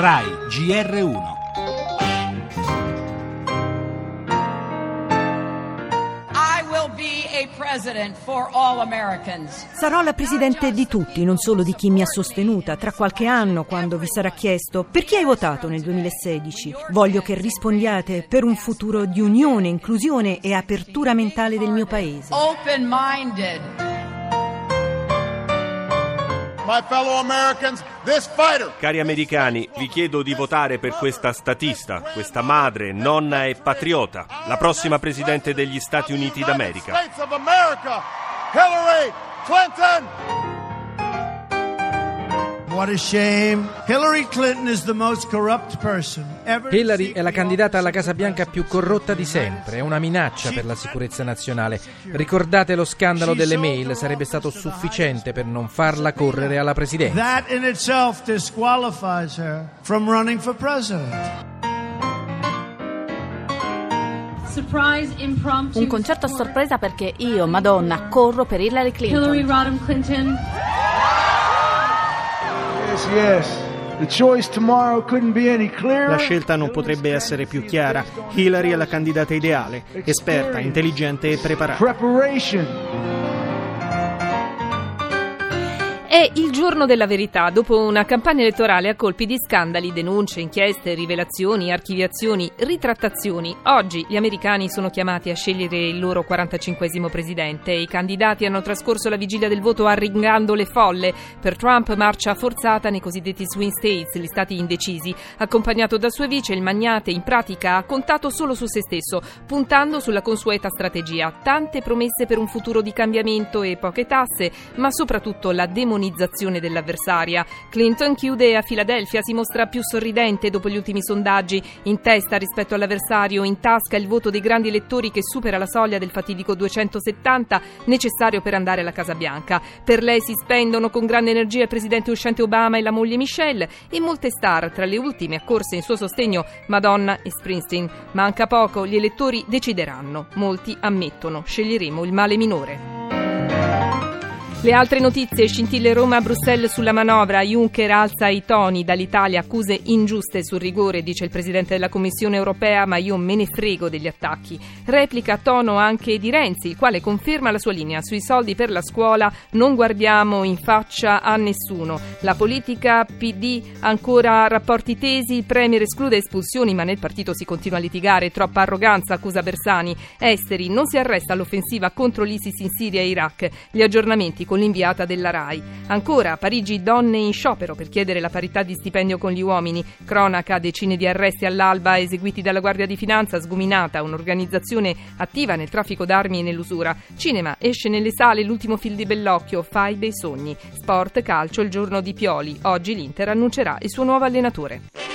RAI GR1 Sarò la presidente di tutti, non solo di chi mi ha sostenuta. Tra qualche anno, quando vi sarà chiesto per chi hai votato nel 2016, voglio che rispondiate per un futuro di unione, inclusione e apertura mentale del mio paese. Open-minded. Cari americani, vi chiedo di votare per questa statista, questa madre, nonna e patriota, la prossima presidente degli Stati Uniti d'America. Hillary Clinton! Hillary è la candidata alla Casa Bianca più corrotta di sempre, è una minaccia per la sicurezza nazionale. Ricordate lo scandalo delle mail, sarebbe stato sufficiente per non farla correre alla presidenza. That in itself disqualifies her from running for president. Un concerto a sorpresa perché io, Madonna, corro per Hillary Clinton. La scelta non potrebbe essere più chiara. Hillary è la candidata ideale, esperta, intelligente e preparata. È il giorno della verità, dopo una campagna elettorale a colpi di scandali, denunce, inchieste, rivelazioni, archiviazioni, ritrattazioni. Oggi gli americani sono chiamati a scegliere il loro 45 presidente. I candidati hanno trascorso la vigilia del voto arringando le folle. Per Trump marcia forzata nei cosiddetti swing states, gli stati indecisi. Accompagnato da sua vice, il magnate in pratica ha contato solo su se stesso, puntando sulla consueta strategia. Tante promesse per un futuro di cambiamento e poche tasse, ma soprattutto la demonizzazione demonizzazione dell'avversaria. Clinton chiude a Filadelfia, si mostra più sorridente dopo gli ultimi sondaggi, in testa rispetto all'avversario, in tasca il voto dei grandi elettori che supera la soglia del fatidico 270 necessario per andare alla Casa Bianca. Per lei si spendono con grande energia il presidente uscente Obama e la moglie Michelle e molte star, tra le ultime accorse in suo sostegno Madonna e Springsteen. Manca poco, gli elettori decideranno. Molti ammettono, sceglieremo il male minore. Le altre notizie, scintille Roma a Bruxelles sulla manovra, Juncker alza i toni, dall'Italia accuse ingiuste sul rigore, dice il Presidente della Commissione europea, ma io me ne frego degli attacchi. Replica tono anche di Renzi, il quale conferma la sua linea, sui soldi per la scuola non guardiamo in faccia a nessuno. La politica PD ancora rapporti tesi, il Premier esclude espulsioni, ma nel partito si continua a litigare, troppa arroganza, accusa Bersani. Esteri, non si arresta l'offensiva contro l'ISIS in Siria e Iraq. Gli aggiornamenti con l'inviata della RAI. Ancora, a Parigi donne in sciopero per chiedere la parità di stipendio con gli uomini. Cronaca, decine di arresti all'alba eseguiti dalla Guardia di Finanza, sgominata, un'organizzazione attiva nel traffico d'armi e nell'usura. Cinema, esce nelle sale l'ultimo film di Bellocchio, Fai dei sogni. Sport, calcio, il giorno di Pioli. Oggi l'Inter annuncerà il suo nuovo allenatore.